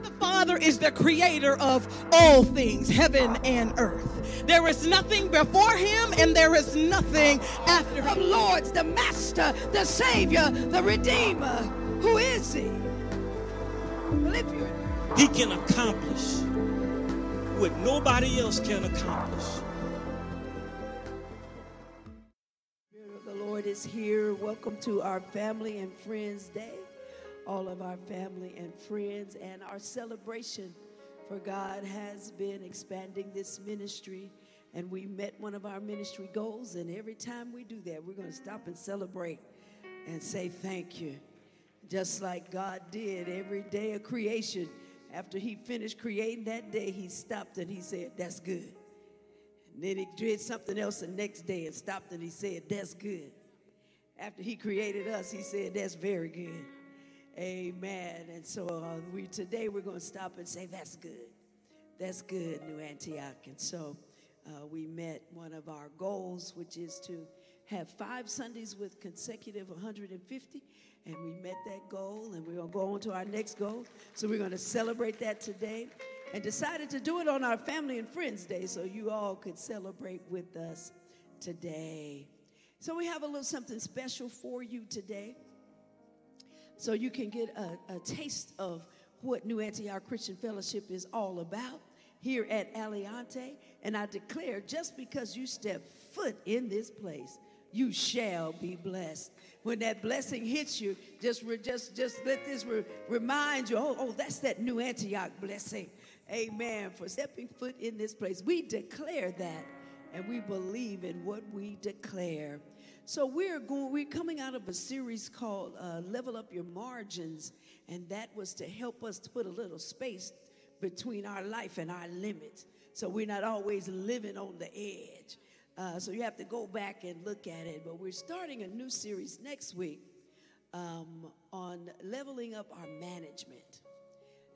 God the Father is the creator of all things, heaven and earth. There is nothing before him and there is nothing after him. The Lord's the master, the savior, the redeemer. Who is he? He can accomplish what nobody else can accomplish. The Lord is here. Welcome to our Family and Friends Day all of our family and friends, and our celebration for God has been expanding this ministry. And we met one of our ministry goals, and every time we do that, we're going to stop and celebrate and say thank you. Just like God did every day of creation. After He finished creating that day, He stopped and He said, That's good. And then He did something else the next day and stopped and He said, That's good. After He created us, He said, That's very good. Amen. And so uh, we today we're going to stop and say that's good. That's good, New Antioch. And so uh, we met one of our goals, which is to have five Sundays with consecutive 150. And we met that goal, and we're going to go on to our next goal. So we're going to celebrate that today and decided to do it on our Family and Friends Day so you all could celebrate with us today. So we have a little something special for you today so you can get a, a taste of what New Antioch Christian Fellowship is all about here at Aliante. And I declare just because you step foot in this place, you shall be blessed. When that blessing hits you, just re, just just let this re, remind you, oh, oh, that's that New Antioch blessing. Amen. For stepping foot in this place. We declare that and we believe in what we declare. So we're going, we're coming out of a series called uh, Level Up Your Margins, and that was to help us to put a little space between our life and our limits. So we're not always living on the edge. Uh, so you have to go back and look at it. But we're starting a new series next week um, on leveling up our management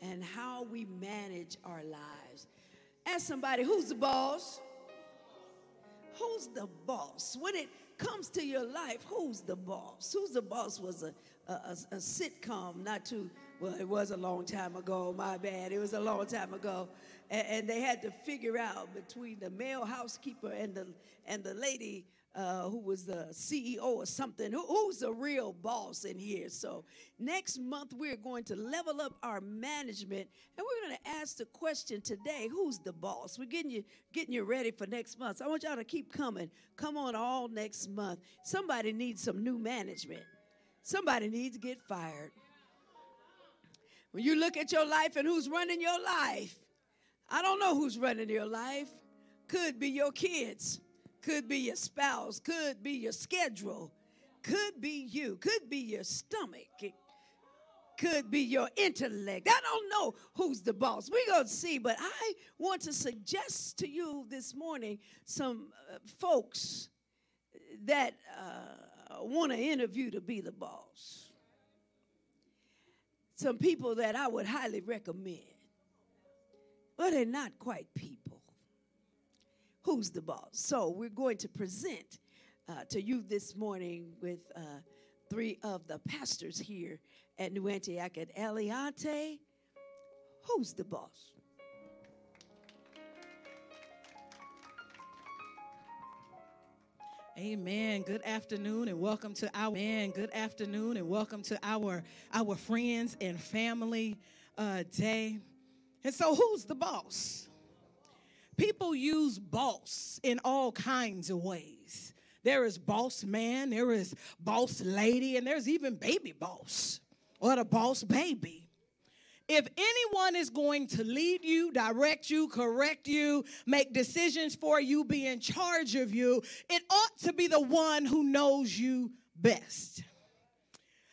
and how we manage our lives. Ask somebody, who's the boss? Who's the boss? When it comes to your life, who's the boss? Who's the boss was a, a, a, a sitcom not too, well, it was a long time ago, my bad. It was a long time ago. And, and they had to figure out between the male housekeeper and the, and the lady uh, who was the CEO or something. Who, who's the real boss in here? So next month we're going to level up our management, and we're going to ask the question today: Who's the boss? We're getting you getting you ready for next month. So I want y'all to keep coming. Come on, all next month. Somebody needs some new management. Somebody needs to get fired. When you look at your life and who's running your life, I don't know who's running your life. Could be your kids could be your spouse, could be your schedule, could be you, could be your stomach, it could be your intellect. I don't know who's the boss. We're going to see, but I want to suggest to you this morning some uh, folks that uh, want to interview to be the boss. Some people that I would highly recommend. But they're not quite people who's the boss. So we're going to present uh, to you this morning with uh, three of the pastors here at New Antioch at Aliante. Who's the boss? Amen. Good afternoon and welcome to our man. Good afternoon and welcome to our our friends and family uh, day. And so, who's the boss? People use boss in all kinds of ways. There is boss man, there is boss lady, and there's even baby boss or the boss baby. If anyone is going to lead you, direct you, correct you, make decisions for you, be in charge of you, it ought to be the one who knows you best.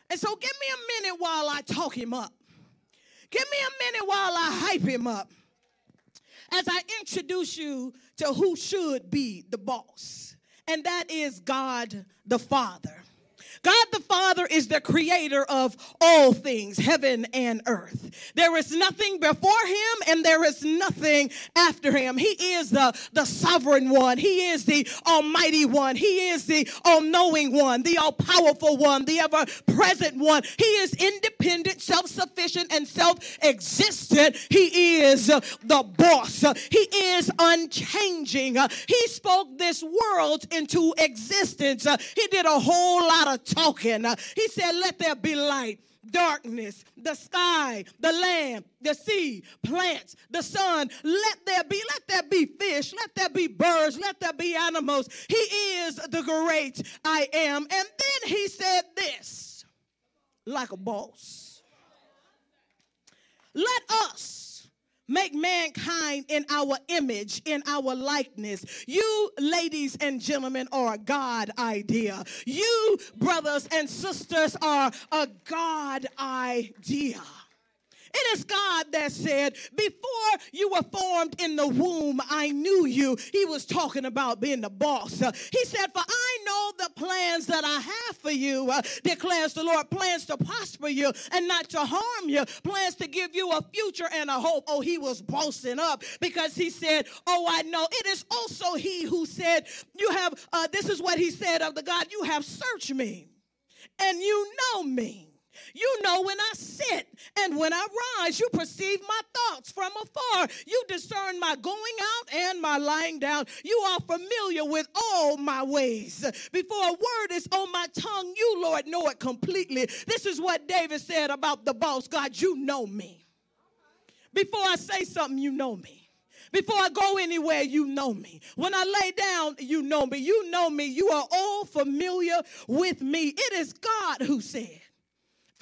And so give me a minute while I talk him up. Give me a minute while I hype him up as I introduce you to who should be the boss, and that is God the Father. God the Father is the creator of all things, heaven and earth. There is nothing before him and there is nothing after him. He is the, the sovereign one. He is the almighty one. He is the all knowing one, the all powerful one, the ever present one. He is independent, self sufficient, and self existent. He is the boss. He is unchanging. He spoke this world into existence. He did a whole lot of talking. Uh, he said, Let there be light darkness, the sky, the land, the sea, plants, the sun. Let there be, let there be fish, let there be birds, let there be animals. He is the great I am. And then he said this like a boss. Let us make mankind in our image, in our likeness. You, ladies and gentlemen, are a God idea. You, brothers and sisters, are a God idea. It is God that said, Before you were formed in the womb, I knew you. He was talking about being the boss. He said, For I know the plans that I have for you, uh, declares the Lord plans to prosper you and not to harm you, plans to give you a future and a hope. Oh, he was boasting up because he said, Oh, I know. It is also he who said, You have, uh, this is what he said of the God, you have searched me and you know me. You know when I sit and when I rise. You perceive my thoughts from afar. You discern my going out and my lying down. You are familiar with all my ways. Before a word is on my tongue, you, Lord, know it completely. This is what David said about the boss God, you know me. Before I say something, you know me. Before I go anywhere, you know me. When I lay down, you know me. You know me. You are all familiar with me. It is God who said,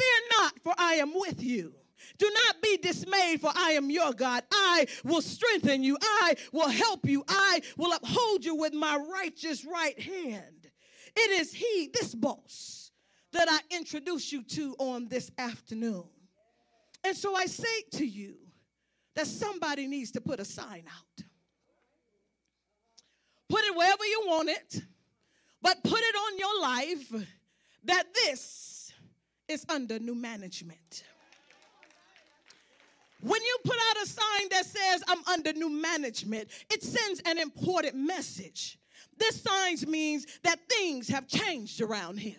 Fear not, for I am with you. Do not be dismayed, for I am your God. I will strengthen you. I will help you. I will uphold you with my righteous right hand. It is He, this boss, that I introduce you to on this afternoon. And so I say to you that somebody needs to put a sign out. Put it wherever you want it, but put it on your life that this is under new management. When you put out a sign that says, I'm under new management, it sends an important message. This sign means that things have changed around here.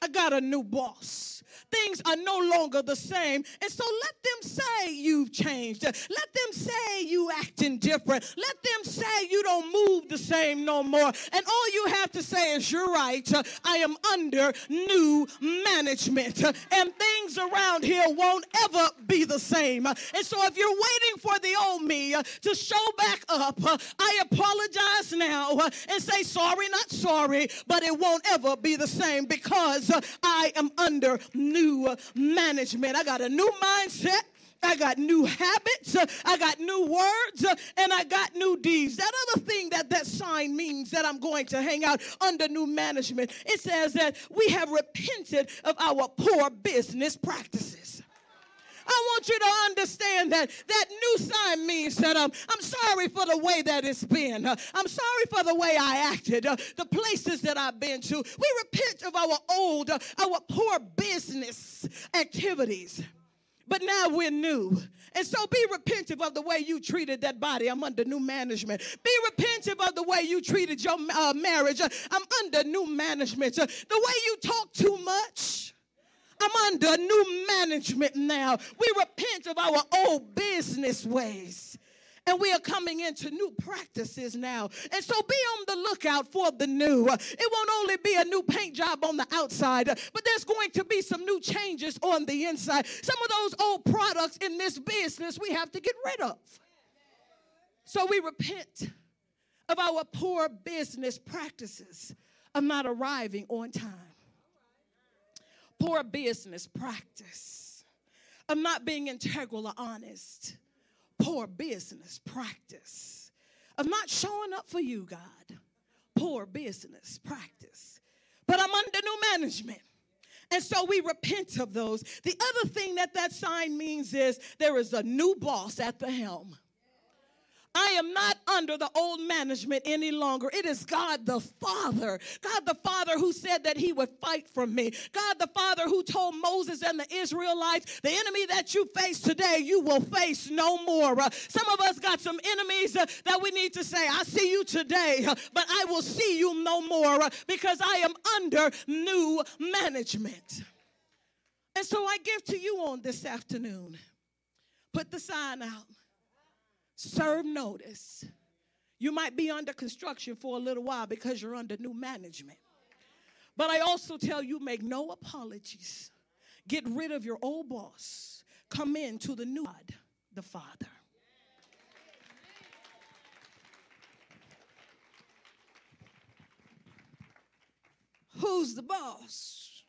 I got a new boss things are no longer the same. And so let them say you've changed. Let them say you acting different. Let them say you don't move the same no more. And all you have to say is, You're right. I am under new management. And things around here won't ever be the same. And so if you're waiting for the old me to show back up, I apologize now and say sorry, not sorry, but it won't ever be the same because I am under new management. I got a new mindset. I got new habits, I got new words, and I got new deeds. That other thing that that sign means that I'm going to hang out under new management, it says that we have repented of our poor business practices. I want you to understand that that new sign means that um, I'm sorry for the way that it's been. Uh, I'm sorry for the way I acted, uh, the places that I've been to. We repent of our old, uh, our poor business activities. But now we're new. And so be repentive of the way you treated that body. I'm under new management. Be repentive of the way you treated your uh, marriage. I'm under new management. The way you talk too much. I'm under new management now. We repent of our old business ways. And we are coming into new practices now. And so be on the lookout for the new. It won't only be a new paint job on the outside, but there's going to be some new changes on the inside. Some of those old products in this business we have to get rid of. So we repent of our poor business practices of not arriving on time poor business practice of not being integral or honest. Poor business practice of not showing up for you, God. Poor business practice. But I'm under new management. And so we repent of those. The other thing that that sign means is there is a new boss at the helm. I am not under the old management any longer. It is God the Father. God the Father who said that he would fight for me. God the Father who told Moses and the Israelites, the enemy that you face today, you will face no more. Uh, some of us got some enemies uh, that we need to say, I see you today, uh, but I will see you no more uh, because I am under new management. And so I give to you on this afternoon put the sign out, serve notice. You might be under construction for a little while because you're under new management. But I also tell you make no apologies. Get rid of your old boss. Come in to the new God, the Father. Who's the boss?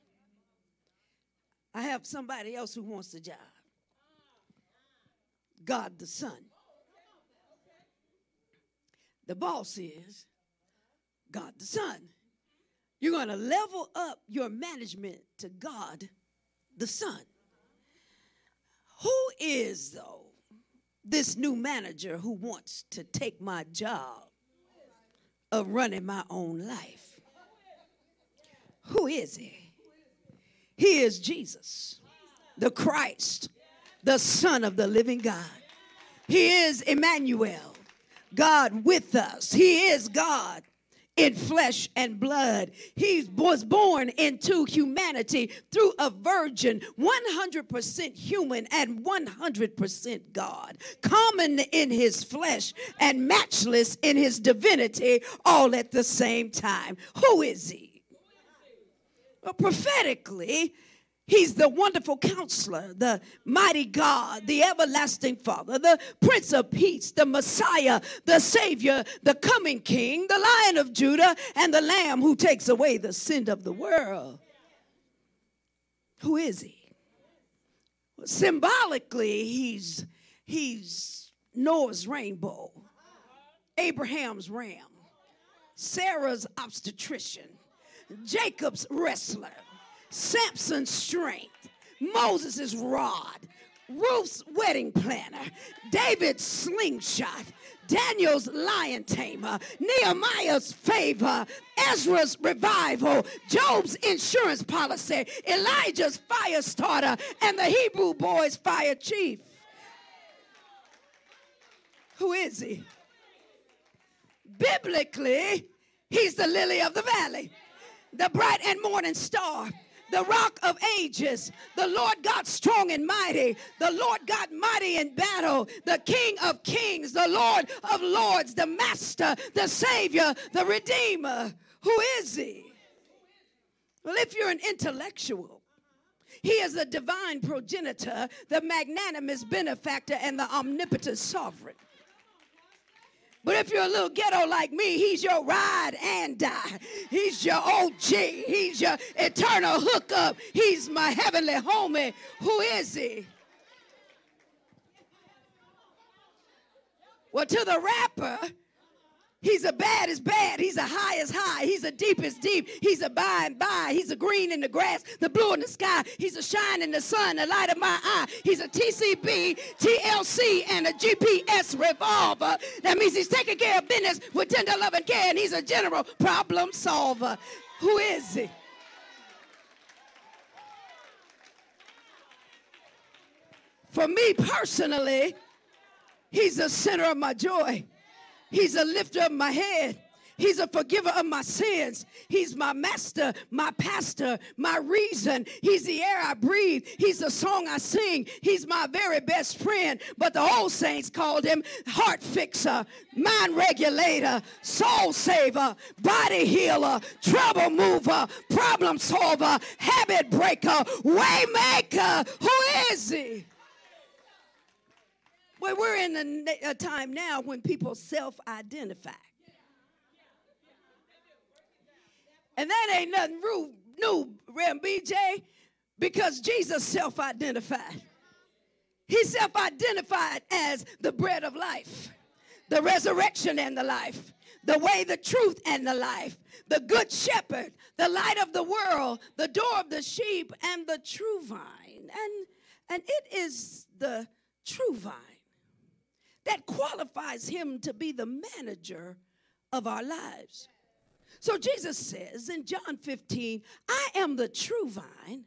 I have somebody else who wants the job. God the Son. The boss is God the Son. You're going to level up your management to God the Son. Who is, though, this new manager who wants to take my job of running my own life? Who is he? He is Jesus, the Christ, the Son of the living God. He is Emmanuel, God with us. He is God in flesh and blood. He was born into humanity through a virgin, 100% human and 100% God, common in his flesh and matchless in his divinity, all at the same time. Who is he? Well, prophetically, He's the wonderful counselor, the mighty God, the everlasting Father, the Prince of Peace, the Messiah, the Savior, the coming King, the Lion of Judah, and the Lamb who takes away the sin of the world. Who is he? Symbolically, he's he's Noah's rainbow, Abraham's ram, Sarah's obstetrician, Jacob's wrestler, Samson's strength, Moses' rod, Ruth's wedding planner, David's slingshot, Daniel's lion tamer, Nehemiah's favor, Ezra's revival, Job's insurance policy, Elijah's fire starter, and the Hebrew boy's fire chief. Who is he? Biblically, he's the lily of the valley, the bright and morning star the rock of ages, the Lord God strong and mighty, the Lord God mighty in battle, the King of kings, the Lord of lords, the Master, the Savior, the Redeemer. Who is He? Well, if you're an intellectual, He is the divine progenitor, the magnanimous benefactor, and the omnipotent sovereign. But if you're a little ghetto like me, he's your ride and die. He's your OG. He's your eternal hookup. He's my heavenly homie. Who is he? Well, to the rapper, He's a bad as bad. He's a high as high. He's a deep as deep. He's a by and by. He's a green in the grass, the blue in the sky. He's a shine in the sun, the light of my eye. He's a TCB, TLC, and a GPS revolver. That means he's taking care of business with tender love and care, and he's a general problem solver. Who is he? For me personally, he's the center of my joy. He's a lifter of my head. He's a forgiver of my sins. He's my master, my pastor, my reason. He's the air I breathe. He's the song I sing. He's my very best friend. But the old saints called him heart fixer, mind regulator, soul saver, body healer, trouble mover, problem solver, habit breaker, way maker. Who is he? Well, we're in a, a uh, time now when people self identify. And that ain't nothing new, new Ram BJ, because Jesus self identified. He self identified as the bread of life, the resurrection and the life, the way, the truth, and the life, the good shepherd, the light of the world, the door of the sheep, and the true vine. And, and it is the true vine that qualifies him to be the manager of our lives. So Jesus says in John 15, I am the true vine,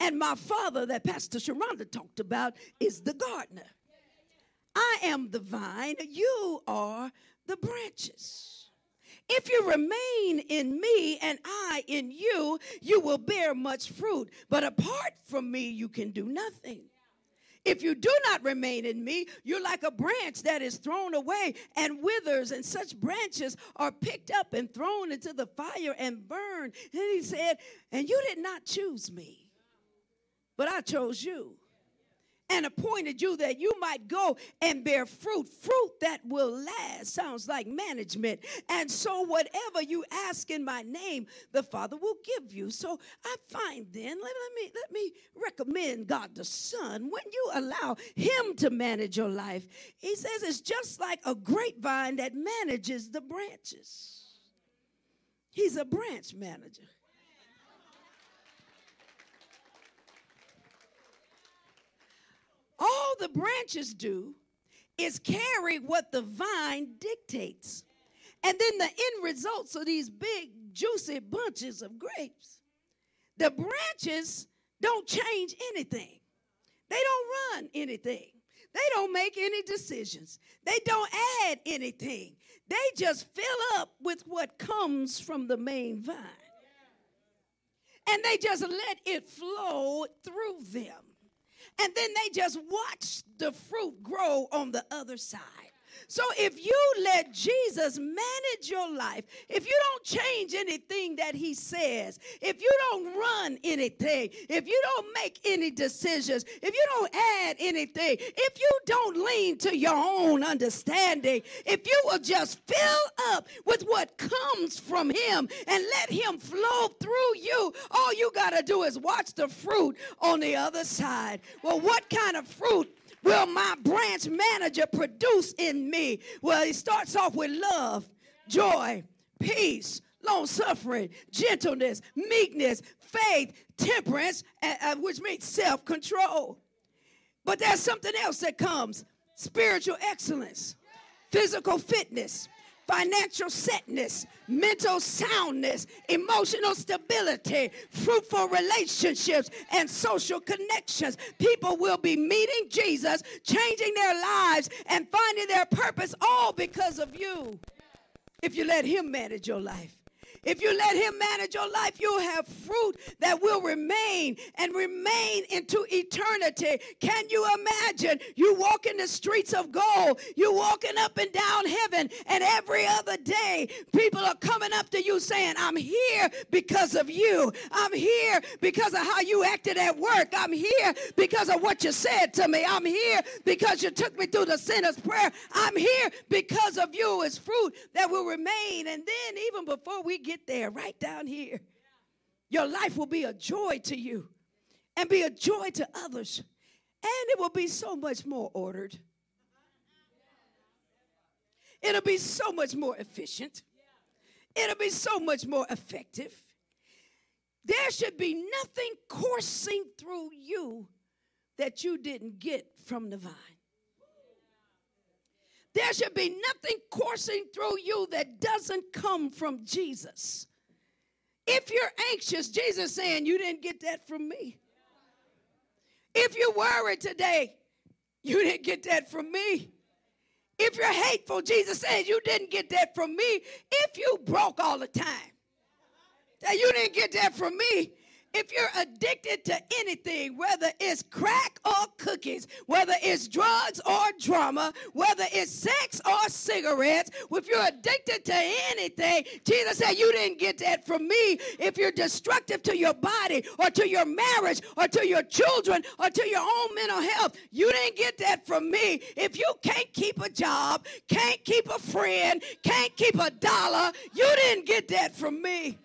and my father that Pastor Sharonda talked about is the gardener. I am the vine, you are the branches. If you remain in me and I in you, you will bear much fruit. But apart from me, you can do nothing. If you do not remain in me, you're like a branch that is thrown away and withers, and such branches are picked up and thrown into the fire and burned. And he said, And you did not choose me, but I chose you and appointed you that you might go and bear fruit, fruit that will last. Sounds like management. And so, whatever you ask in my name, the Father will give you. So, I find then, let, let me let me recommend God the Son. When you allow Him to manage your life, He says it's just like a grapevine that manages the branches. He's a branch manager. All the branches do is carry what the vine dictates. And then the end results are these big, juicy bunches of grapes. The branches don't change anything, they don't run anything, they don't make any decisions, they don't add anything. They just fill up with what comes from the main vine. And they just let it flow through them and then they just watch the fruit grow on the other side. So if you let Jesus manage your life, if you don't change anything that he says, if you don't run anything, if you don't make any decisions, if you don't add anything, if you don't lean to your own understanding, if you will just fill up with what comes from him and let him flow through you, all you got to do is watch the fruit on the other side. Well, what kind of fruit will my branch manager produce in me? Well, he starts off with love, joy, peace, long suffering, gentleness, meekness, faith, temperance, which means self control. But there's something else that comes spiritual excellence, physical fitness, financial setness, mental soundness, emotional stability, fruitful relationships, and social connections. People will be meeting Jesus, changing their lives, and finding their purpose all because of you if you let Him manage your life. If you let Him manage your life, you'll have fruit that will remain and remain into eternity. Can you imagine you walking the streets of gold? You walking up and down heaven, and every other day, people are coming up to you saying, I'm here because of you. I'm here because of how you acted at work. I'm here because of what you said to me. I'm here because you took me through the sinner's prayer. I'm here because of you. It's fruit that will remain. And then, even before we get get there, right down here, your life will be a joy to you and be a joy to others. And it will be so much more ordered. It'll be so much more efficient. It'll be so much more effective. There should be nothing coursing through you that you didn't get from the vine. There should be nothing coursing through you that doesn't come from Jesus. If you're anxious, Jesus saying, You didn't get that from me. If you're worried today, you didn't get that from me. If you're hateful, Jesus says, You didn't get that from me. If you broke all the time, that you didn't get that from me if you're addicted to anything, whether it's crack or cookies, whether it's drugs or drama, whether it's sex or cigarettes, if you're addicted to anything, Jesus said, You didn't get that from me. If you're destructive to your body or to your marriage or to your children or to your own mental health, you didn't get that from me. If you can't keep a job, can't keep a friend, can't keep a dollar, you didn't get that from me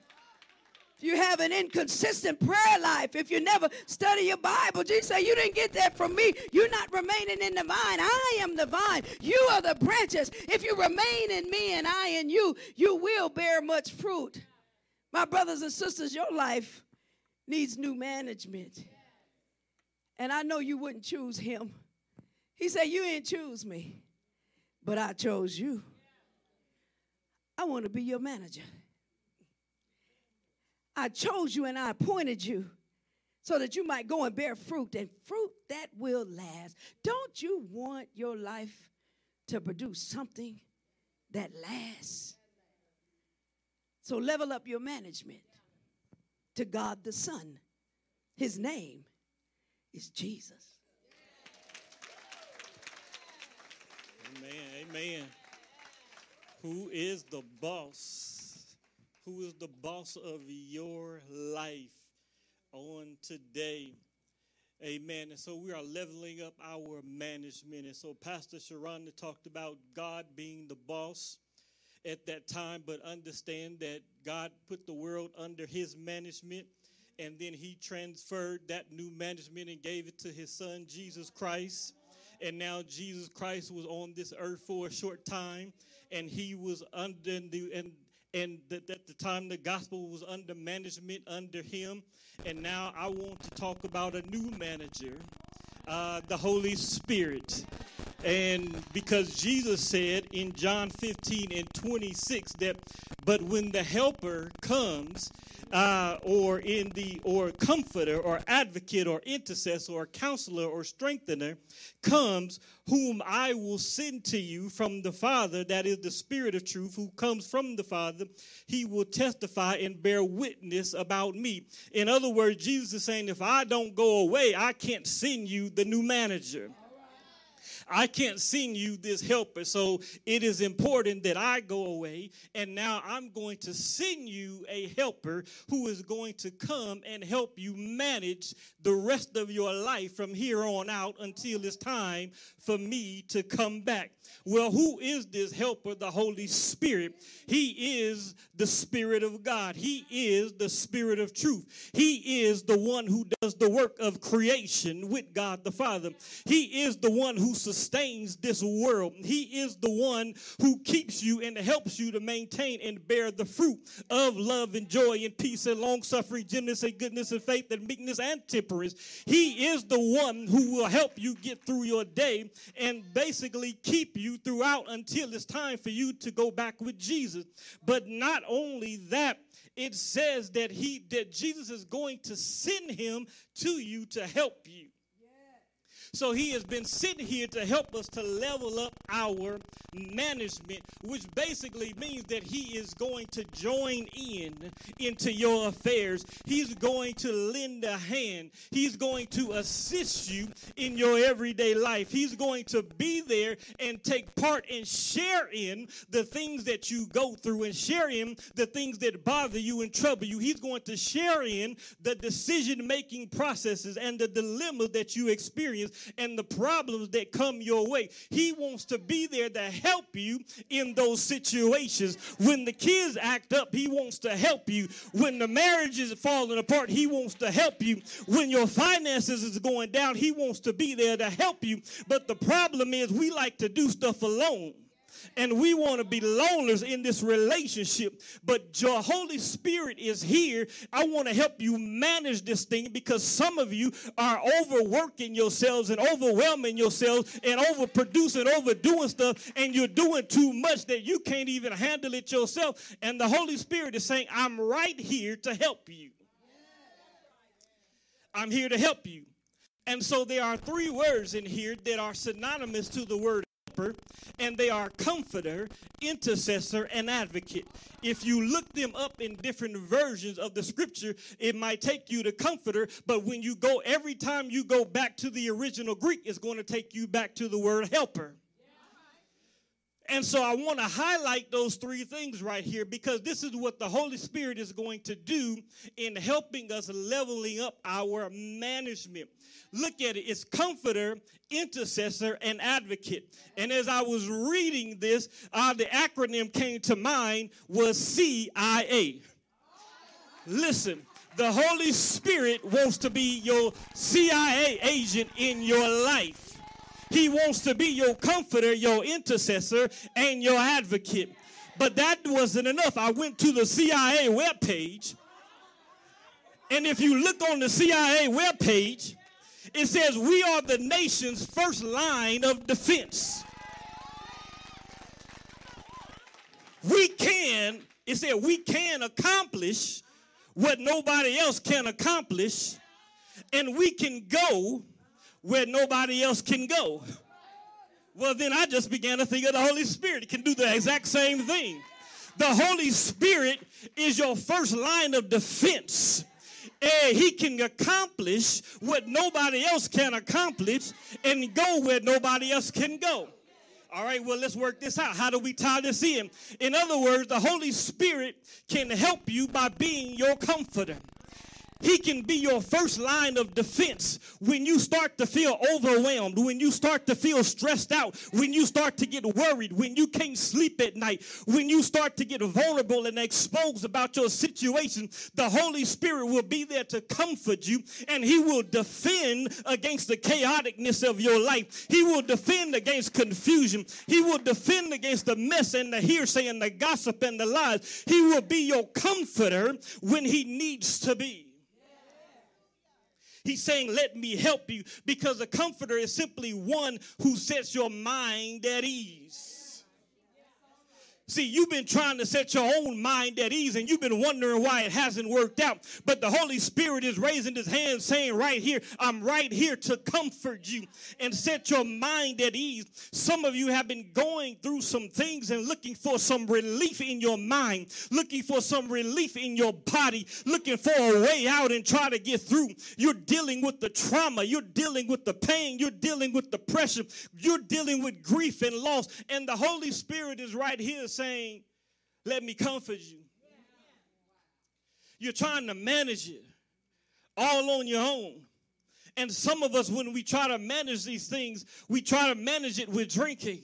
you have an inconsistent prayer life, if you never study your Bible, Jesus said, You didn't get that from me. You're not remaining in the vine. I am the vine. You are the branches. If you remain in me and I in you, you will bear much fruit. My brothers and sisters, your life needs new management. And I know you wouldn't choose him. He said, You didn't choose me. but I chose you. I want to be your manager. I chose you and I appointed you so that you might go and bear fruit and fruit that will last. Don't you want your life to produce something that lasts? So level up your management to God the Son. His name is Jesus. Amen. Amen. Who is the boss? Who is the boss of your life on today? Amen. And so we are leveling up our management. And so Pastor Sharonda talked about God being the boss at that time, but understand that God put the world under his management. And then he transferred that new management and gave it to his son, Jesus Christ. And now Jesus Christ was on this earth for a short time, and he was under the and and that at the time the gospel was under management under him. And now I want to talk about a new manager, uh, the Holy Spirit. And because Jesus said in John 15 and 26 that, but when the helper comes, uh, or in the or comforter or advocate or intercessor or counselor or strengthener comes whom i will send to you from the father that is the spirit of truth who comes from the father he will testify and bear witness about me. In other words jesus is saying if i don't go away i can't send you the new manager I can't send you this helper. So it is important that I go away. And now I'm going to send you a helper who is going to come and help you manage the rest of your life from here on out until it's time for me to come back. Well, who is this helper? The Holy Spirit. He is the Spirit of God. He is the Spirit of truth. He is the one who does the work of creation with God the Father. He is the one who sustains this world. He is the one who keeps you and helps you to maintain and bear the fruit of love and joy and peace and long suffering, gentleness and goodness and faith and meekness and temperance. He is the one who will help you get through your day and basically keep you throughout until it's time for you to go back with Jesus. But not only that, it says that he that Jesus is going to send him to you to help you. So he has been sitting here to help us to level up our management, which basically means that he is going to join in into your affairs. He's going to lend a hand. He's going to assist you in your everyday life. He's going to be there and take part and share in the things that you go through and share in the things that bother you and trouble you. He's going to share in the decision making processes and the dilemmas that you experience and the problems that come your way. He wants to be there to help you in those situations. When the kids act up, he wants to help you. When the marriage is falling apart, he wants to help you. When your finances is going down, he wants to be there to help you. But the problem is we like to do stuff alone and we want to be loners in this relationship. But your Holy Spirit is here. I want to help you manage this thing because some of you are overworking yourselves and overwhelming yourselves and overproducing, overdoing stuff, and you're doing too much that you can't even handle it yourself. And the Holy Spirit is saying, I'm right here to help you. I'm here to help you. And so there are three words in here that are synonymous to the word helper, and they are comforter, intercessor, and advocate. If you look them up in different versions of the scripture, it might take you to comforter, but when you go, every time you go back to the original Greek, it's going to take you back to the word helper. And so I want to highlight those three things right here because this is what the Holy Spirit is going to do in helping us leveling up our management. Look at it it's comforter, intercessor, and advocate. And as I was reading this, uh, the acronym came to mind was CIA. Listen, the Holy Spirit wants to be your CIA agent in your life. He wants to be your comforter, your intercessor, and your advocate. But that wasn't enough. I went to the CIA webpage. And if you look on the CIA webpage, it says, We are the nation's first line of defense. We can, it said, we can accomplish what nobody else can accomplish, and we can go where nobody else can go. Well, then I just began to think of the Holy Spirit. It can do the exact same thing. The Holy Spirit is your first line of defense. And he can accomplish what nobody else can accomplish and go where nobody else can go. All right, well, let's work this out. How do we tie this in? In other words, the Holy Spirit can help you by being your comforter. He can be your first line of defense when you start to feel overwhelmed, when you start to feel stressed out, when you start to get worried, when you can't sleep at night, when you start to get vulnerable and exposed about your situation. The Holy Spirit will be there to comfort you and He will defend against the chaoticness of your life. He will defend against confusion. He will defend against the mess and the hearsay and the gossip and the lies. He will be your comforter when He needs to be. He's saying, Let me help you because a comforter is simply one who sets your mind at ease. See, you've been trying to set your own mind at ease and you've been wondering why it hasn't worked out. But the Holy Spirit is raising his hand saying, Right here, I'm right here to comfort you and set your mind at ease. Some of you have been going through some things and looking for some relief in your mind, looking for some relief in your body, looking for a way out and try to get through. You're dealing with the trauma, you're dealing with the pain, you're dealing with the pressure, you're dealing with grief and loss. And the Holy Spirit is right here saying, Let me comfort you. You're trying to manage it all on your own. And some of us, when we try to manage these things, we try to manage it with drinking.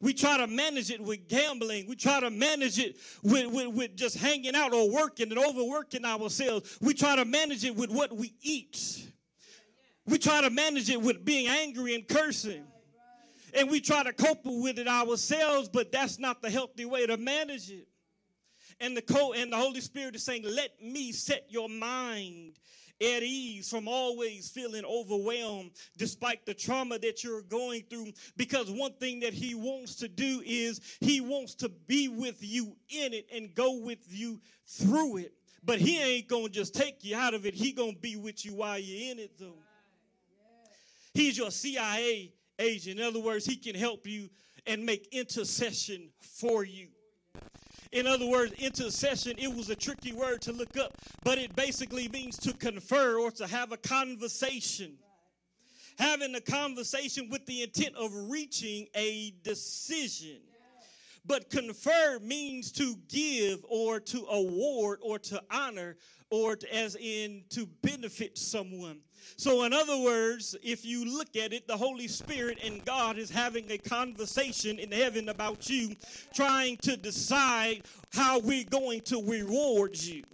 We try to manage it with gambling. We try to manage it with, with, with just hanging out or working and overworking ourselves. We try to manage it with what we eat. We try to manage it with being angry and cursing and we try to cope with it ourselves, but that's not the healthy way to manage it. And the co- and the Holy Spirit is saying, "Let me set your mind at ease from always feeling overwhelmed despite the trauma that you're going through because one thing that he wants to do is he wants to be with you in it and go with you through it. But he ain't gonna just take you out of it. He gonna be with you while you're in it though. He's your cia In other words, he can help you and make intercession for you. In other words, intercession, it was a tricky word to look up, but it basically means to confer or to have a conversation. Having a conversation with the intent of reaching a decision. But confer means to give or to award or to honor or to, as in to benefit someone. So, in other words, if you look at it, the Holy Spirit and God is having a conversation in heaven about you, trying to decide how we're going to reward you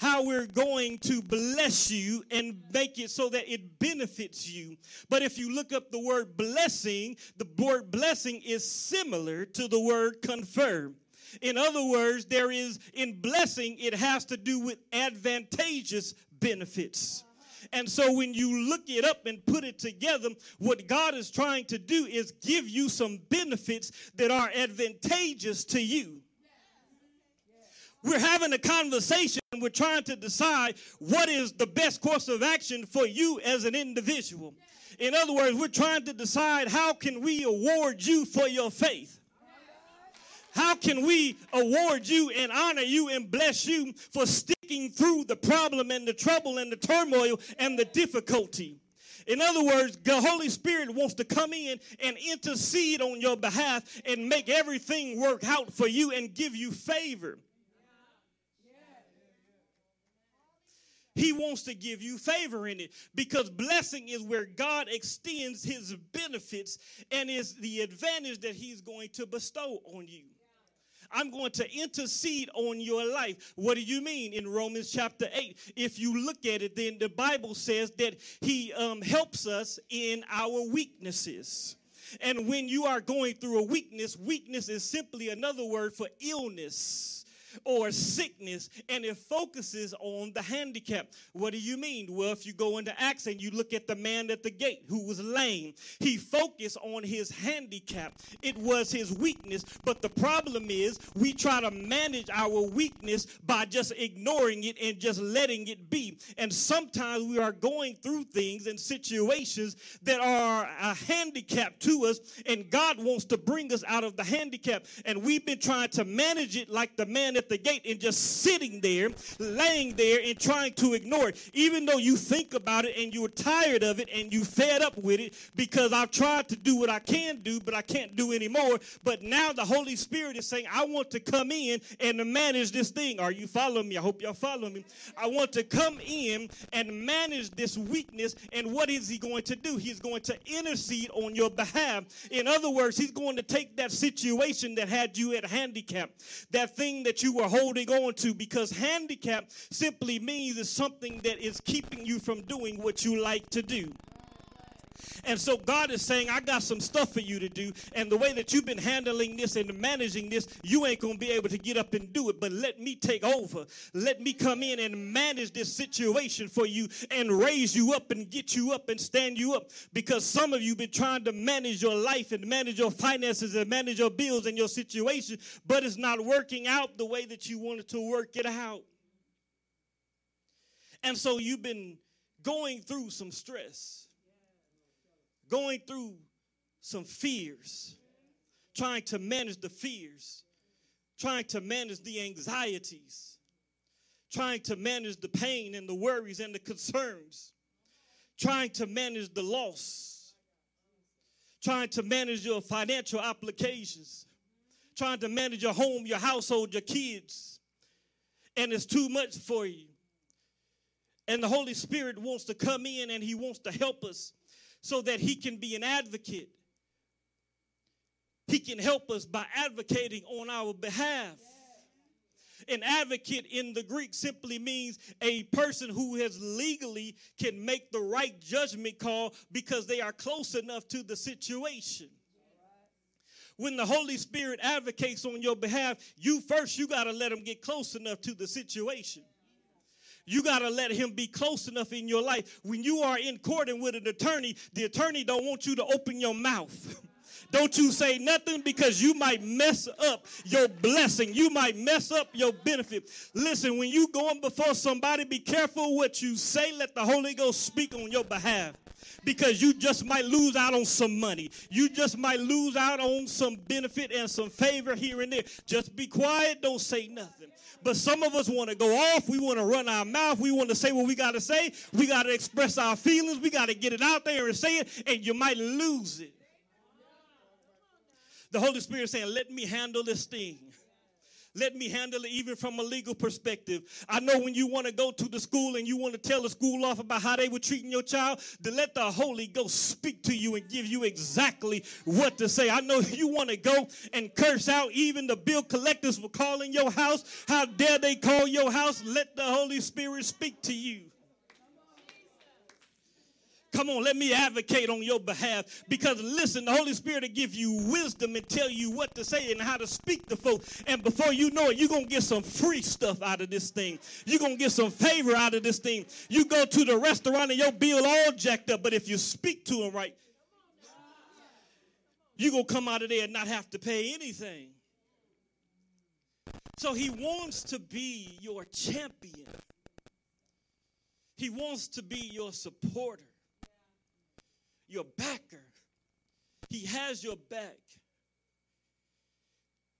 how we're going to bless you and make it so that it benefits you. But if you look up the word blessing, the word blessing is similar to the word confer. In other words, there is in blessing, it has to do with advantageous benefits. And so when you look it up and put it together, what God is trying to do is give you some benefits that are advantageous to you. We're having a conversation. We're trying to decide what is the best course of action for you as an individual. In other words, we're trying to decide how can we award you for your faith. How can we award you and honor you and bless you for sticking through the problem and the trouble and the turmoil and the difficulty? In other words, the Holy Spirit wants to come in and intercede on your behalf and make everything work out for you and give you favor. He wants to give you favor in it because blessing is where God extends his benefits and is the advantage that he's going to bestow on you. I'm going to intercede on your life. What do you mean in Romans chapter 8? If you look at it, then the Bible says that He um, helps us in our weaknesses. And when you are going through a weakness, weakness is simply another word for illness. Or sickness and it focuses on the handicap. What do you mean? Well, if you go into Acts and you look at the man at the gate who was lame, he focused on his handicap. It was his weakness. But the problem is we try to manage our weakness by just ignoring it and just letting it be. And sometimes we are going through things and situations that are a handicap to us, and God wants to bring us out of the handicap. And we've been trying to manage it like the man at the gate and just sitting there, laying there, and trying to ignore it. Even though you think about it and you're tired of it and you fed up with it because I've tried to do what I can do, but I can't do anymore. But now the Holy Spirit is saying, I want to come in and manage this thing. Are you following me? I hope y'all following me. I want to come in and manage this weakness. And what is he going to do? He's going to intercede on your behalf. In other words, he's going to take that situation that had you at handicap, that thing that you were holding on to, because handicap simply means it's something that is keeping you from doing what you like to do. And so God is saying, I got some stuff for you to do. And the way that you've been handling this and managing this, you ain't going to be able to get up and do it. But let me take over. Let me come in and manage this situation for you and raise you up and get you up and stand you up. Because some of you been trying to manage your life and manage your finances and manage your bills and your situation, but it's not working out the way that you wanted to work it out. And so you've been going through some stress going through some fears, trying to manage the fears, trying to manage the anxieties, trying to manage the pain and the worries and the concerns, trying to manage the loss, trying to manage your financial applications, trying to manage your home, your household, your kids, and it's too much for you. And the Holy Spirit wants to come in and He wants to help us so that he can be an advocate. He can help us by advocating on our behalf. An advocate in the Greek simply means a person who has legally can make the right judgment call because they are close enough to the situation. When the Holy Spirit advocates on your behalf, you first you got to let him get close enough to the situation. You got to let him be close enough in your life. When you are in court and with an attorney, the attorney don't want you to open your mouth. Don't you say nothing because you might mess up your blessing. You might mess up your benefit. Listen, when you going before somebody, be careful what you say. Let the Holy Ghost speak on your behalf because you just might lose out on some money. You just might lose out on some benefit and some favor here and there. Just be quiet. Don't say nothing. But some of us want to go off. We want to run our mouth. We want to say what we got to say. We got to express our feelings. We got to get it out there and say it, and you might lose it. The Holy Spirit saying, Let me handle this thing. Let me handle it even from a legal perspective. I know when you want to go to the school and you want to tell the school off about how they were treating your child, to let the Holy Ghost speak to you and give you exactly what to say. I know you want to go and curse out even the bill collectors for calling your house. How dare they call your house? Let the Holy Spirit speak to you. Come on, let me advocate on your behalf. Because listen, the Holy Spirit will give you wisdom and tell you what to say and how to speak to folks. And before you know it, you're going to get some free stuff out of this thing. You're going to get some favor out of this thing. You go to the restaurant and your bill all jacked up. But if you speak to him right, you're going to come out of there and not have to pay anything. So he wants to be your champion. He wants to be your supporter your backer. He has your back.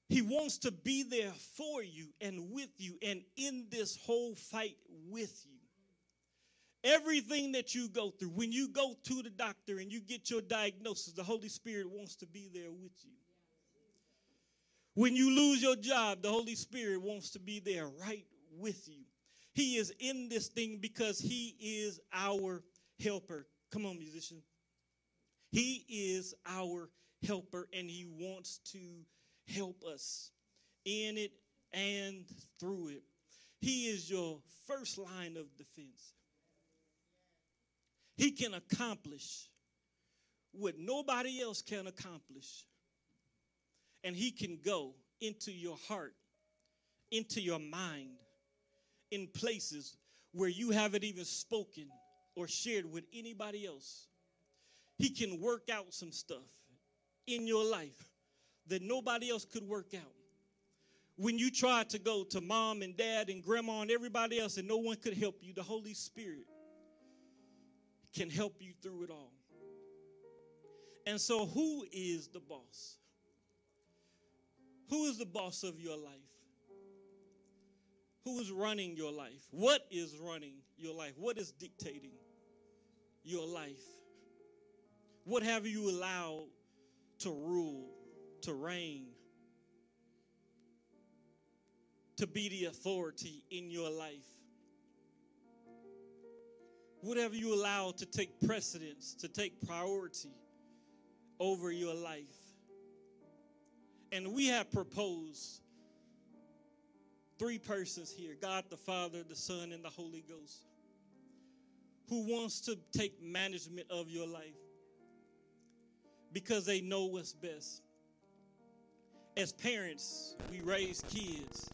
He wants to be there for you and with you and in this whole fight with you. Everything that you go through, when you go to the doctor and you get your diagnosis, the Holy Spirit wants to be there with you. When you lose your job, the Holy Spirit wants to be there right with you. He is in this thing because He is our helper. Come on, musician. He is our helper and He wants to help us in it and through it. He is your first line of defense. He can accomplish what nobody else can accomplish. And He can go into your heart into your mind in places where you haven't even spoken or shared with anybody else. He can work out some stuff in your life that nobody else could work out. When you tried to go to mom and dad and grandma and everybody else and no one could help you, the Holy Spirit can help you through it all. And so, who is the boss? Who is the boss of your life? Who is running your life? What is running your life? What is dictating your life? What have you allowed to rule, to reign, to be the authority in your life? Whatever you allow to take precedence, to take priority over your life. And we have proposed three persons here God the Father, the Son, and the Holy Ghost who wants to take management of your life because they know what's best. As parents, we raise kids.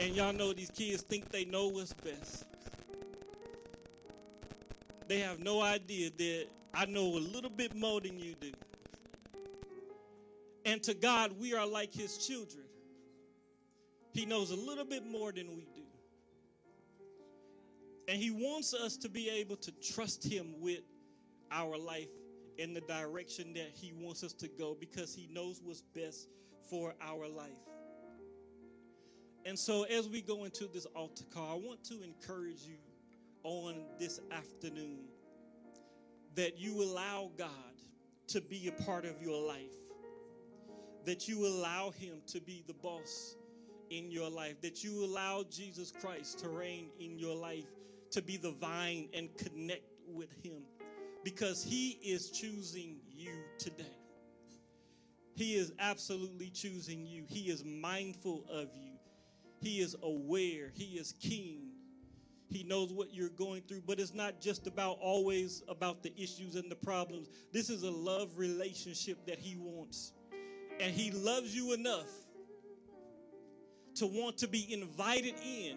And y'all know these kids think they know what's best. They have no idea that I know a little bit more than you do. And to God, we are like His children. He knows a little bit more than we do. And He wants us to be able to trust Him with our life in the direction that He wants us to go because He knows what's best for our life. And so, as we go into this altar call, I want to encourage you on this afternoon that you allow God to be a part of your life, that you allow Him to be the boss in your life, that you allow Jesus Christ to reign in your life, to be the vine and connect with Him because He is choosing you today. He is absolutely choosing you. He is mindful of you. He is aware. He is keen. He knows what you're going through, but it's not just about always about the issues and the problems. This is a love relationship that He wants. And He loves you enough to want to be invited in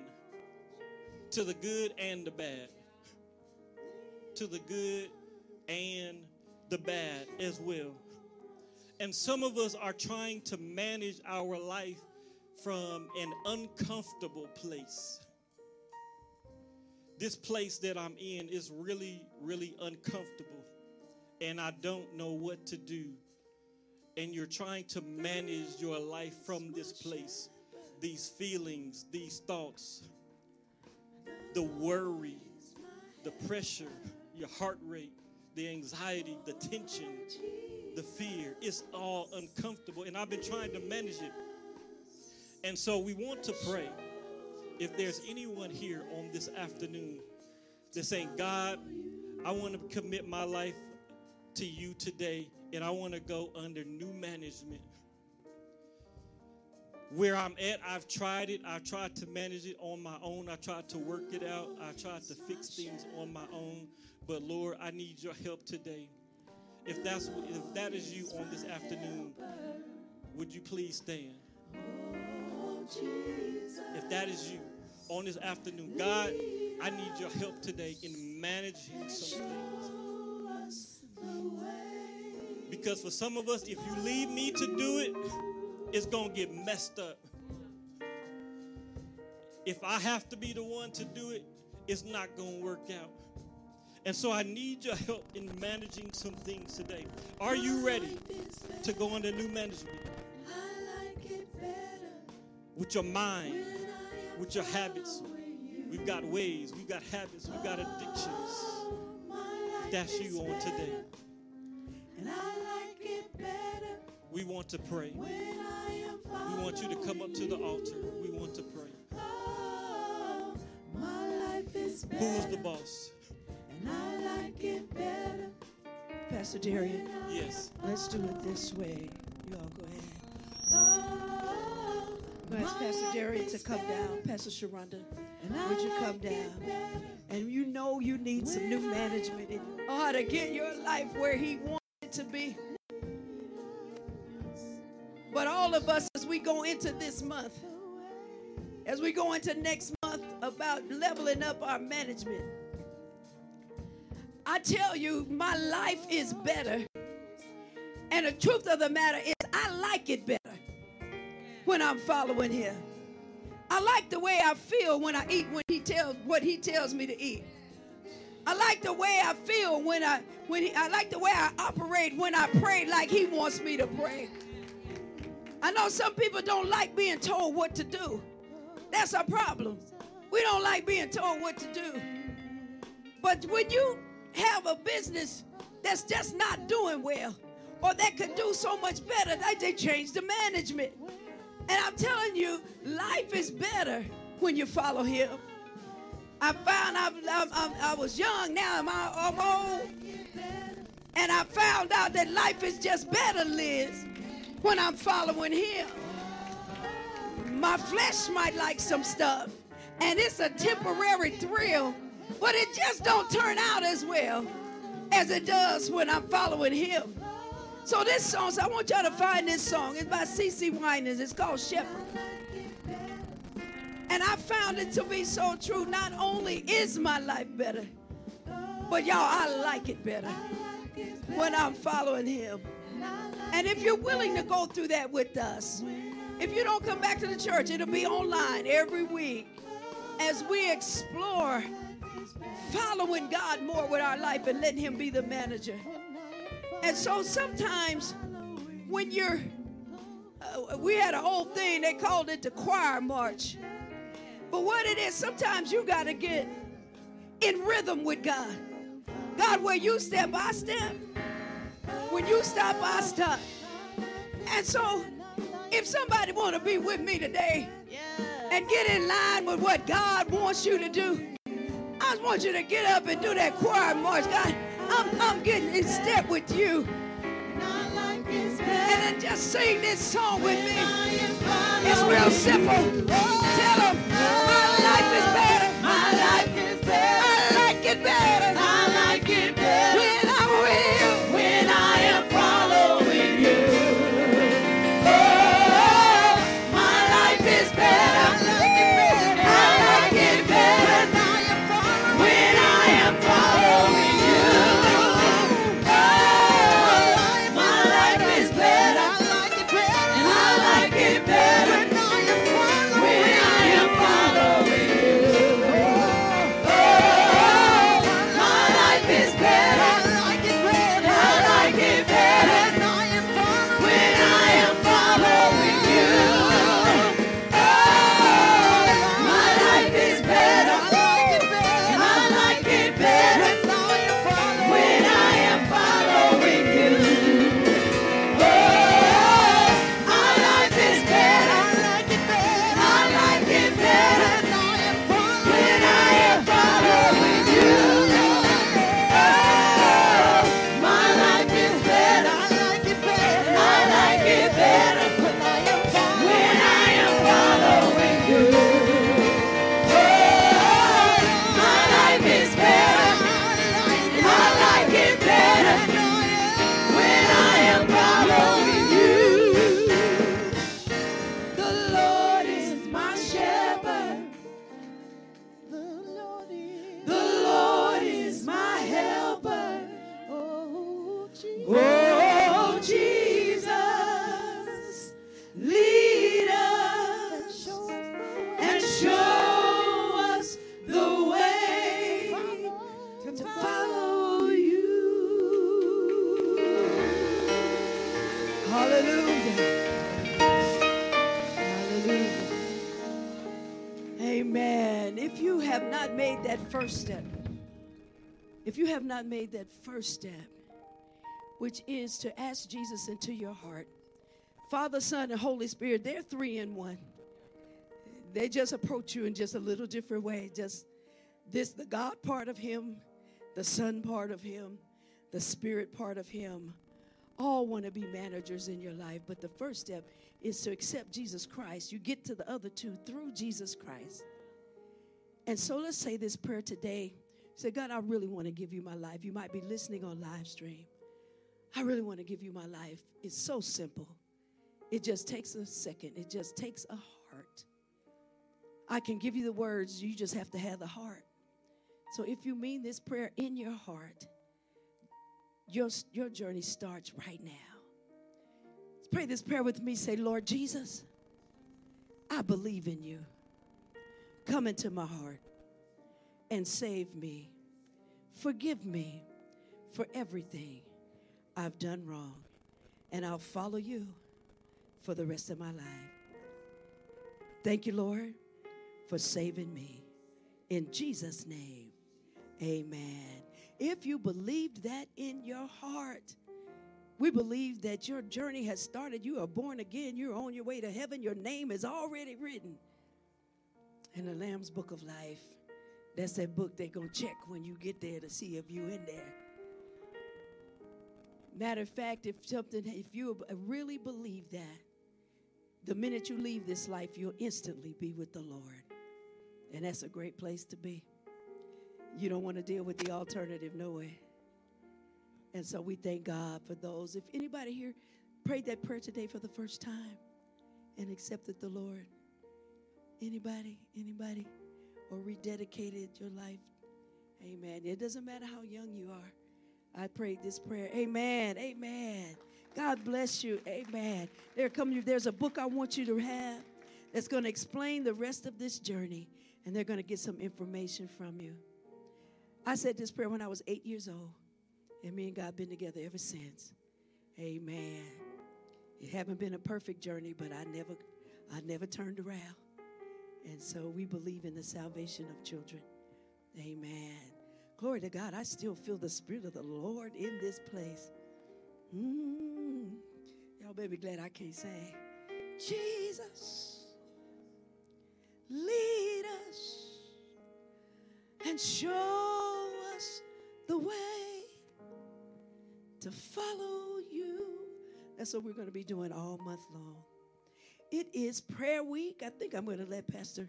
to the good and the bad. To the good and the bad as well. And some of us are trying to manage our life from an uncomfortable place. This place that I'm in is really, really uncomfortable, and I don't know what to do. And you're trying to manage your life from this place, these feelings, these thoughts, the worry, the pressure, your heart rate, the anxiety, the tension, the fear. It's all uncomfortable, and I've been trying to manage it. And so we want to pray. If there's anyone here on this afternoon that's saying, God, I want to commit my life to you today, and I want to go under new management. Where I'm at, I've tried it. I've tried to manage it on my own. I tried to work it out. I tried to fix things on my own. But Lord, I need your help today. If that's if that is you on this afternoon, would you please stand? If that is you on this afternoon, God, I need your help today in managing some things. Because for some of us, if you leave me to do it, it's going to get messed up. If I have to be the one to do it, it's not going to work out. And so I need your help in managing some things today. Are you ready to go under new management? With your mind, with your habits. We've got ways, we've got habits, we've got addictions. That's you on today. We want to pray. We want you to come up to the altar. We want to pray. Who is the boss? Pastor Darian, Yes. let's do it this way. You all go ahead. I'm going to ask Pastor Darian to come down. Pastor Sharonda, would you come down? And you know you need some new management in order to get your life where He wants it to be. But all of us, as we go into this month, as we go into next month about leveling up our management. I tell you, my life is better. And the truth of the matter is, I like it better when I'm following him. I like the way I feel when I eat when he tells what he tells me to eat. I like the way I feel when I when he, I like the way I operate when I pray like he wants me to pray. I know some people don't like being told what to do. That's a problem. We don't like being told what to do. But when you have a business that's just not doing well, or that could do so much better, they, they change the management. And I'm telling you, life is better when you follow him. I found I, I, I was young, now I'm, I'm old. And I found out that life is just better, Liz, when I'm following him. My flesh might like some stuff, and it's a temporary thrill, but it just don't turn out as well as it does when I'm following him. So this song, so I want y'all to find this song. It's by CeCe Winans. It's called Shepherd. And I found it to be so true. Not only is my life better, but y'all, I like it better when I'm following him. And if you're willing to go through that with us, if you don't come back to the church, it'll be online every week as we explore following God more with our life and letting him be the manager. And so sometimes when you're, uh, we had a whole thing, they called it the choir march. But what it is, sometimes you got to get in rhythm with God. God, where you step, I step. When you stop, I stop. And so, if somebody want to be with me today and get in line with what God wants you to do, I just want you to get up and do that choir march. God, I'm, I'm getting in step with you. And then just sing this song with me. It's real simple. Tell them, my life is better. Not made that first step, which is to ask Jesus into your heart, Father, Son, and Holy Spirit, they're three in one. They just approach you in just a little different way. Just this, the God part of Him, the Son part of Him, the Spirit part of Him, all want to be managers in your life. But the first step is to accept Jesus Christ. You get to the other two through Jesus Christ. And so let's say this prayer today. Say, God, I really want to give you my life. You might be listening on live stream. I really want to give you my life. It's so simple. It just takes a second, it just takes a heart. I can give you the words, you just have to have the heart. So if you mean this prayer in your heart, your, your journey starts right now. Pray this prayer with me. Say, Lord Jesus, I believe in you. Come into my heart and save me. Forgive me for everything I've done wrong. And I'll follow you for the rest of my life. Thank you, Lord, for saving me. In Jesus' name, amen. If you believed that in your heart, we believe that your journey has started. You are born again. You're on your way to heaven. Your name is already written in the Lamb's Book of Life. That's that book they're going to check when you get there to see if you're in there. Matter of fact, if something, if you really believe that, the minute you leave this life, you'll instantly be with the Lord. And that's a great place to be. You don't want to deal with the alternative, no way. And so we thank God for those. If anybody here prayed that prayer today for the first time and accepted the Lord, anybody, anybody, or rededicated your life, amen. It doesn't matter how young you are. I prayed this prayer. Amen. Amen. God bless you. Amen. There come there's a book I want you to have that's going to explain the rest of this journey, and they're going to get some information from you. I said this prayer when I was eight years old. And me and God been together ever since. Amen. It haven't been a perfect journey, but I never I never turned around. And so we believe in the salvation of children. Amen. Glory to God. I still feel the Spirit of the Lord in this place. Mm. Y'all better be glad I can't say, Jesus, lead us and show us the way to follow you. That's what we're going to be doing all month long. It is prayer week. I think I'm going to let Pastor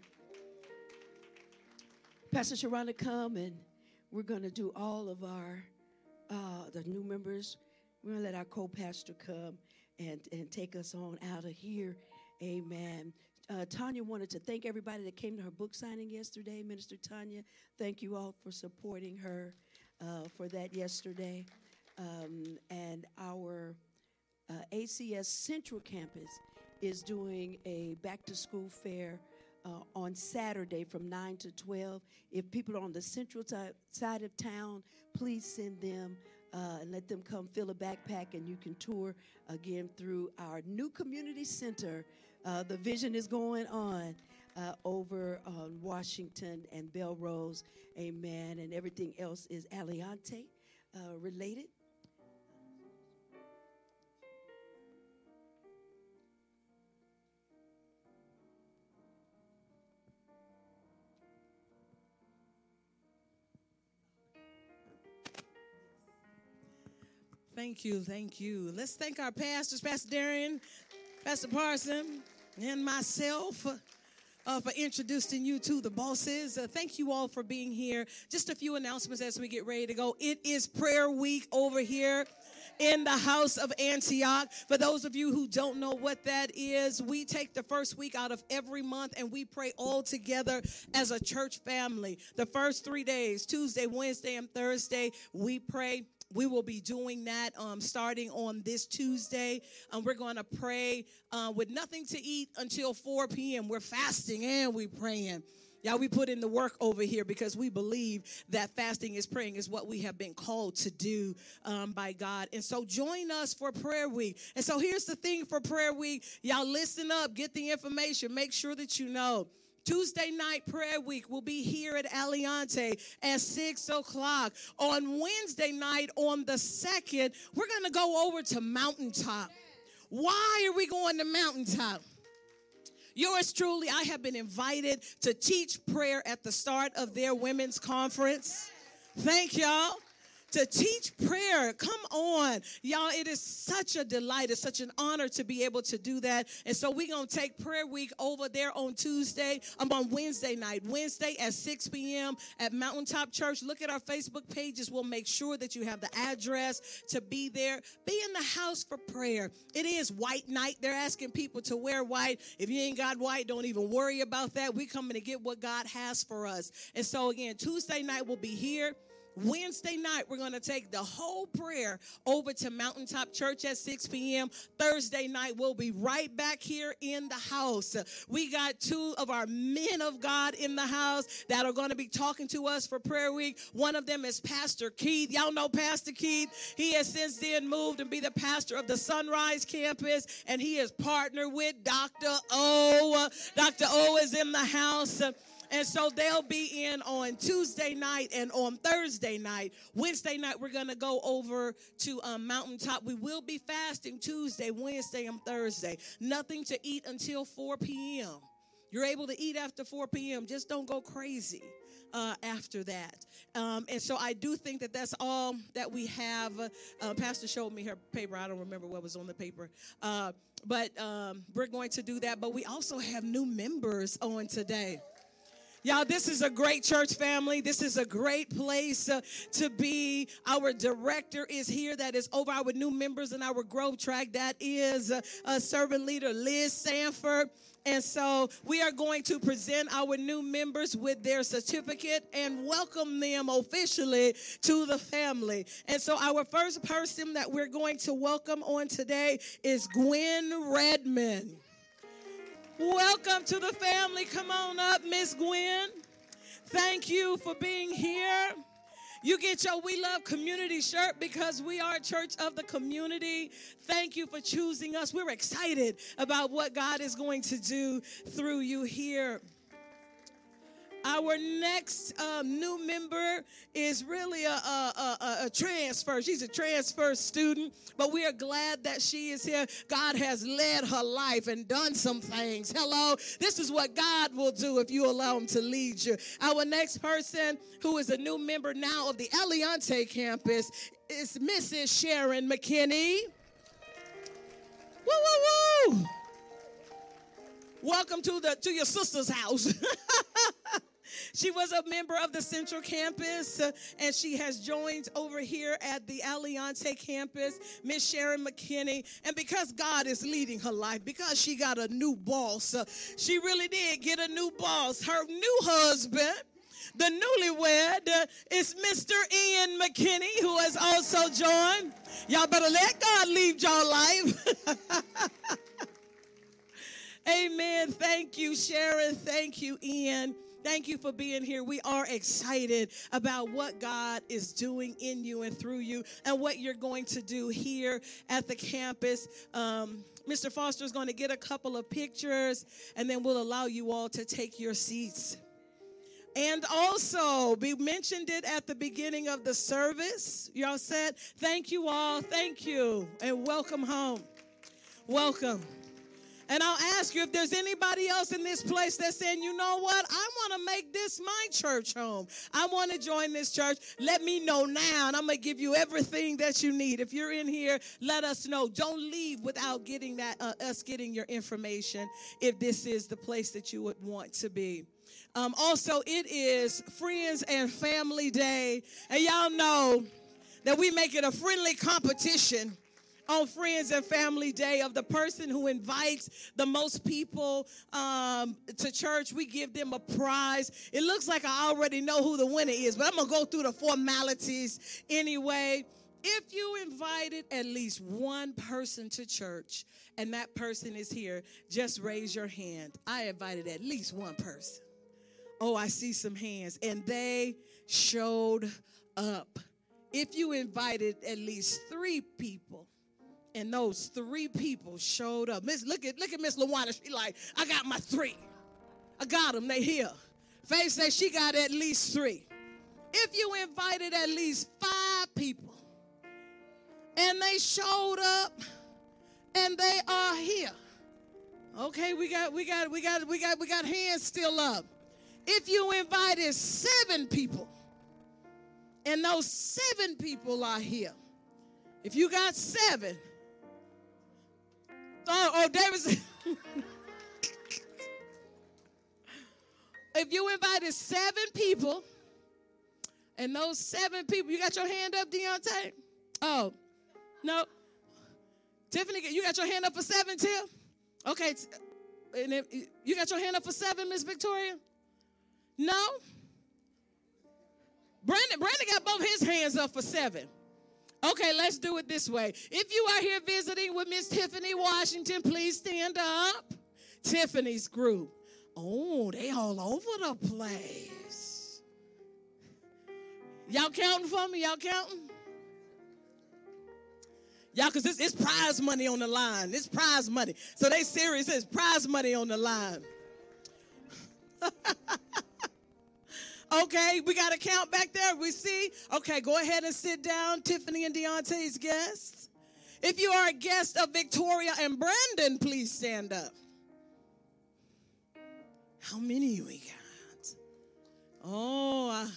Pastor Sharonda come and we're going to do all of our uh, the new members. We're going to let our co-pastor come and, and take us on out of here. Amen. Uh, Tanya wanted to thank everybody that came to her book signing yesterday. Minister Tanya, thank you all for supporting her uh, for that yesterday um, and our uh, ACS Central Campus is doing a back to school fair uh, on Saturday from 9 to 12. If people are on the central t- side of town, please send them uh, and let them come fill a backpack and you can tour again through our new community center. Uh, the vision is going on. Uh, over on Washington and Belrose, amen, and everything else is Aliante uh, related. Thank you, thank you. Let's thank our pastors, Pastor Darian, Pastor Parson, and myself. Uh, for introducing you to the bosses. Uh, thank you all for being here. Just a few announcements as we get ready to go. It is prayer week over here in the house of Antioch. For those of you who don't know what that is, we take the first week out of every month and we pray all together as a church family. The first three days, Tuesday, Wednesday, and Thursday, we pray we will be doing that um, starting on this Tuesday. Um, we're going to pray uh, with nothing to eat until 4 p.m. We're fasting and we're praying. Y'all, we put in the work over here because we believe that fasting is praying is what we have been called to do um, by God. And so join us for prayer week. And so here's the thing for prayer week. Y'all listen up, get the information, make sure that you know. Tuesday night prayer week will be here at Aliante at 6 o'clock. On Wednesday night, on the 2nd, we're going to go over to Mountaintop. Why are we going to Mountaintop? Yours truly, I have been invited to teach prayer at the start of their women's conference. Thank y'all to teach prayer. Come on. Y'all, it is such a delight. It's such an honor to be able to do that. And so we're going to take prayer week over there on Tuesday. I'm on Wednesday night. Wednesday at 6 p.m. at Mountaintop Church. Look at our Facebook pages. We'll make sure that you have the address to be there. Be in the house for prayer. It is white night. They're asking people to wear white. If you ain't got white, don't even worry about that. We coming to get what God has for us. And so again, Tuesday night we'll be here. Wednesday night, we're going to take the whole prayer over to Mountaintop Church at 6 p.m. Thursday night, we'll be right back here in the house. We got two of our men of God in the house that are going to be talking to us for prayer week. One of them is Pastor Keith. Y'all know Pastor Keith. He has since then moved and be the pastor of the Sunrise campus, and he is partnered with Dr. O. Dr. O is in the house. And so they'll be in on Tuesday night and on Thursday night. Wednesday night, we're going to go over to um, Mountaintop. We will be fasting Tuesday, Wednesday, and Thursday. Nothing to eat until 4 p.m. You're able to eat after 4 p.m., just don't go crazy. Uh, after that. Um, and so I do think that that's all that we have. Uh, Pastor showed me her paper. I don't remember what was on the paper. Uh, but um, we're going to do that. But we also have new members on today. Y'all, this is a great church family. This is a great place uh, to be. Our director is here. That is over our new members in our growth track. That is uh, a servant leader, Liz Sanford. And so we are going to present our new members with their certificate and welcome them officially to the family. And so our first person that we're going to welcome on today is Gwen Redmond. Welcome to the family. Come on up, Miss Gwen. Thank you for being here. You get your We Love Community shirt because we are church of the community. Thank you for choosing us. We're excited about what God is going to do through you here. Our next um, new member is really a, a, a, a, transfer. She's a transfer student, but we are glad that she is here. God has led her life and done some things. Hello. This is what God will do if you allow Him to lead you. Our next person, who is a new member now of the Aliante campus, is Mrs. Sharon McKinney. Woo, woo, woo. Welcome to the to your sister's house. She was a member of the Central Campus, uh, and she has joined over here at the Aliante campus, Miss Sharon McKinney. And because God is leading her life, because she got a new boss, uh, she really did get a new boss. Her new husband the newlywed uh, is Mr. Ian McKinney, who has also joined. Y'all better let God lead your life. Amen. Thank you, Sharon. Thank you, Ian. Thank you for being here. We are excited about what God is doing in you and through you and what you're going to do here at the campus. Um, Mr. Foster is going to get a couple of pictures and then we'll allow you all to take your seats. And also, we mentioned it at the beginning of the service. Y'all said, Thank you all, thank you, and welcome home. Welcome. And I'll ask you if there's anybody else in this place that's saying, you know what? I want to make this my church home. I want to join this church. Let me know now, and I'm going to give you everything that you need. If you're in here, let us know. Don't leave without getting that, uh, us getting your information if this is the place that you would want to be. Um, also, it is Friends and Family Day, and y'all know that we make it a friendly competition on Friends and Family Day of the person who invites the most people um, to church. We give them a prize. It looks like I already know who the winner is, but I'm going to go through the formalities anyway. If you invited at least one person to church and that person is here, just raise your hand. I invited at least one person. Oh, I see some hands. And they showed up. If you invited at least three people, and those three people showed up. Miss, look at look at Miss Lawana. She like, I got my three. I got them. They here. Faith says she got at least three. If you invited at least five people, and they showed up, and they are here. Okay, we got we got we got we got we got hands still up. If you invited seven people And those seven people are here. If you got seven, oh, oh if you invited seven people, and those seven people, you got your hand up, Deontay? Oh, no. Tiffany, you got your hand up for seven, Tim? Okay. And if, you got your hand up for seven, Miss Victoria? No? Brandon, Brandon got both his hands up for seven. Okay, let's do it this way. If you are here visiting with Miss Tiffany Washington, please stand up. Tiffany's group. Oh, they all over the place. Y'all counting for me? Y'all counting? Y'all, because it's, it's prize money on the line. It's prize money. So they serious. It's prize money on the line. okay, we got a count back there. We see. Okay, go ahead and sit down, Tiffany and Deontay's guests. If you are a guest of Victoria and Brandon, please stand up. How many we got? Oh, I,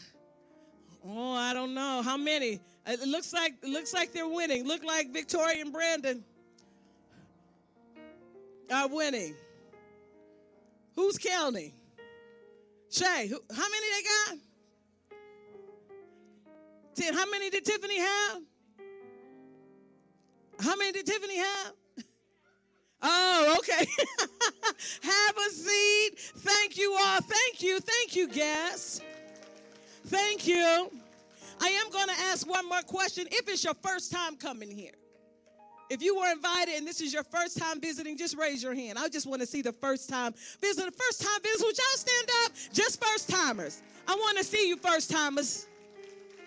oh, I don't know. How many? It looks like it looks like they're winning. Look like Victoria and Brandon are winning. Who's counting? Shay, who, how many they got? Ten. How many did Tiffany have? How many did Tiffany have? Oh, okay. have a seat. Thank you all. Thank you. Thank you, guests. Thank you. I am going to ask one more question. If it's your first time coming here, if you were invited and this is your first time visiting, just raise your hand. I just want to see the first time visitor. First time visitors, would y'all stand up? Just first timers. I want to see you first timers.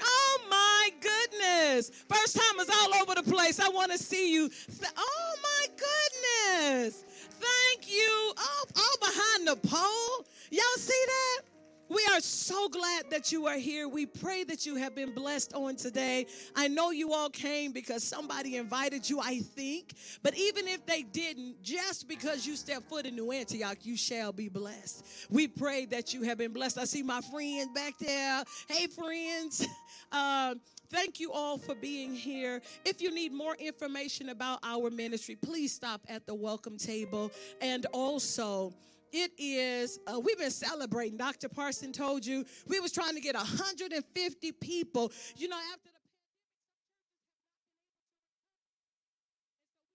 Oh my goodness. First timers all over the place. I want to see you. Oh my goodness. Thank you. Oh, all behind the pole. Y'all see that? We are so glad that you are here. We pray that you have been blessed on today. I know you all came because somebody invited you, I think. But even if they didn't, just because you step foot in New Antioch, you shall be blessed. We pray that you have been blessed. I see my friends back there. Hey, friends. Uh, Thank you all for being here. If you need more information about our ministry, please stop at the welcome table. And also, it is uh, we've been celebrating dr parson told you we was trying to get 150 people you know after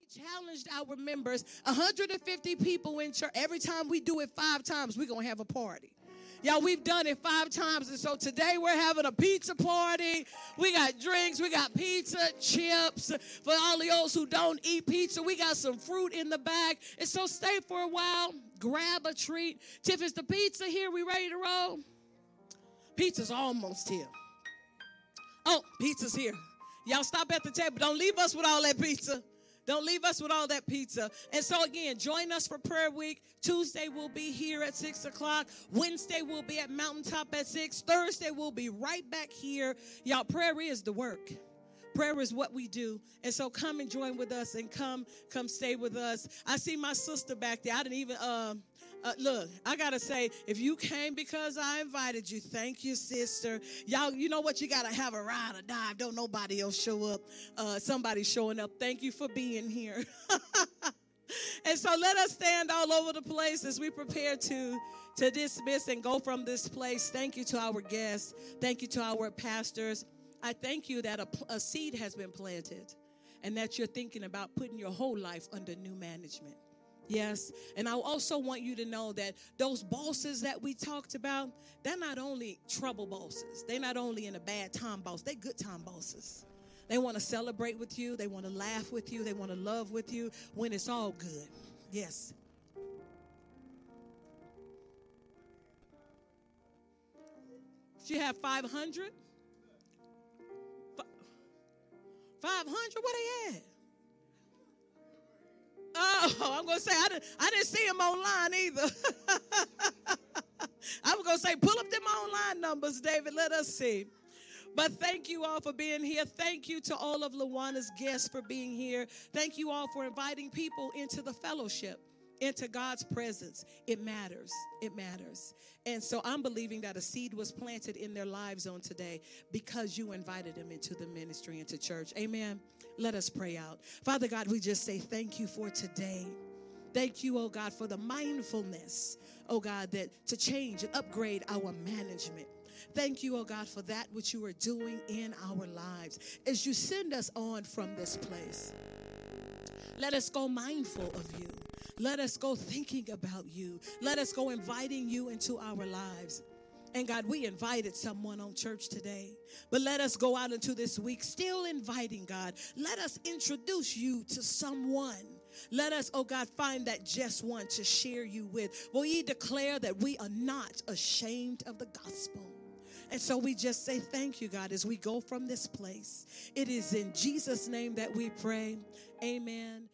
the challenged our members 150 people in church every time we do it five times we're gonna have a party Y'all, we've done it five times. And so today we're having a pizza party. We got drinks, we got pizza, chips. For all the those who don't eat pizza, we got some fruit in the bag. And so stay for a while, grab a treat. Tiff, is the pizza here? We ready to roll? Pizza's almost here. Oh, pizza's here. Y'all stop at the table. Don't leave us with all that pizza. Don't leave us with all that pizza. And so, again, join us for prayer week. Tuesday, we'll be here at 6 o'clock. Wednesday, we'll be at Mountaintop at 6. Thursday, we'll be right back here. Y'all, prayer is the work. Prayer is what we do. And so come and join with us and come, come stay with us. I see my sister back there. I didn't even, um, uh, look, I gotta say, if you came because I invited you, thank you, sister. Y'all, you know what? You gotta have a ride or die. Don't nobody else show up. Uh, somebody showing up. Thank you for being here. and so let us stand all over the place as we prepare to to dismiss and go from this place. Thank you to our guests. Thank you to our pastors. I thank you that a, a seed has been planted and that you're thinking about putting your whole life under new management. Yes. And I also want you to know that those bosses that we talked about, they're not only trouble bosses. They're not only in a bad time boss, they're good time bosses. They want to celebrate with you, they want to laugh with you, they want to love with you when it's all good. Yes. She have 500? 500? Where they at? Oh, I'm going to say, I didn't, I didn't see them online either. I was going to say, pull up them online numbers, David. Let us see. But thank you all for being here. Thank you to all of Lawana's guests for being here. Thank you all for inviting people into the fellowship. Into God's presence, it matters. It matters. And so I'm believing that a seed was planted in their lives on today because you invited them into the ministry, into church. Amen. Let us pray out. Father God, we just say thank you for today. Thank you, oh God, for the mindfulness, oh God, that to change and upgrade our management. Thank you, oh God, for that which you are doing in our lives as you send us on from this place. Let us go mindful of you. Let us go thinking about you. Let us go inviting you into our lives. And God, we invited someone on church today, but let us go out into this week still inviting God. Let us introduce you to someone. Let us, oh God, find that just one to share you with. Will ye declare that we are not ashamed of the gospel? And so we just say thank you, God, as we go from this place. It is in Jesus' name that we pray. Amen.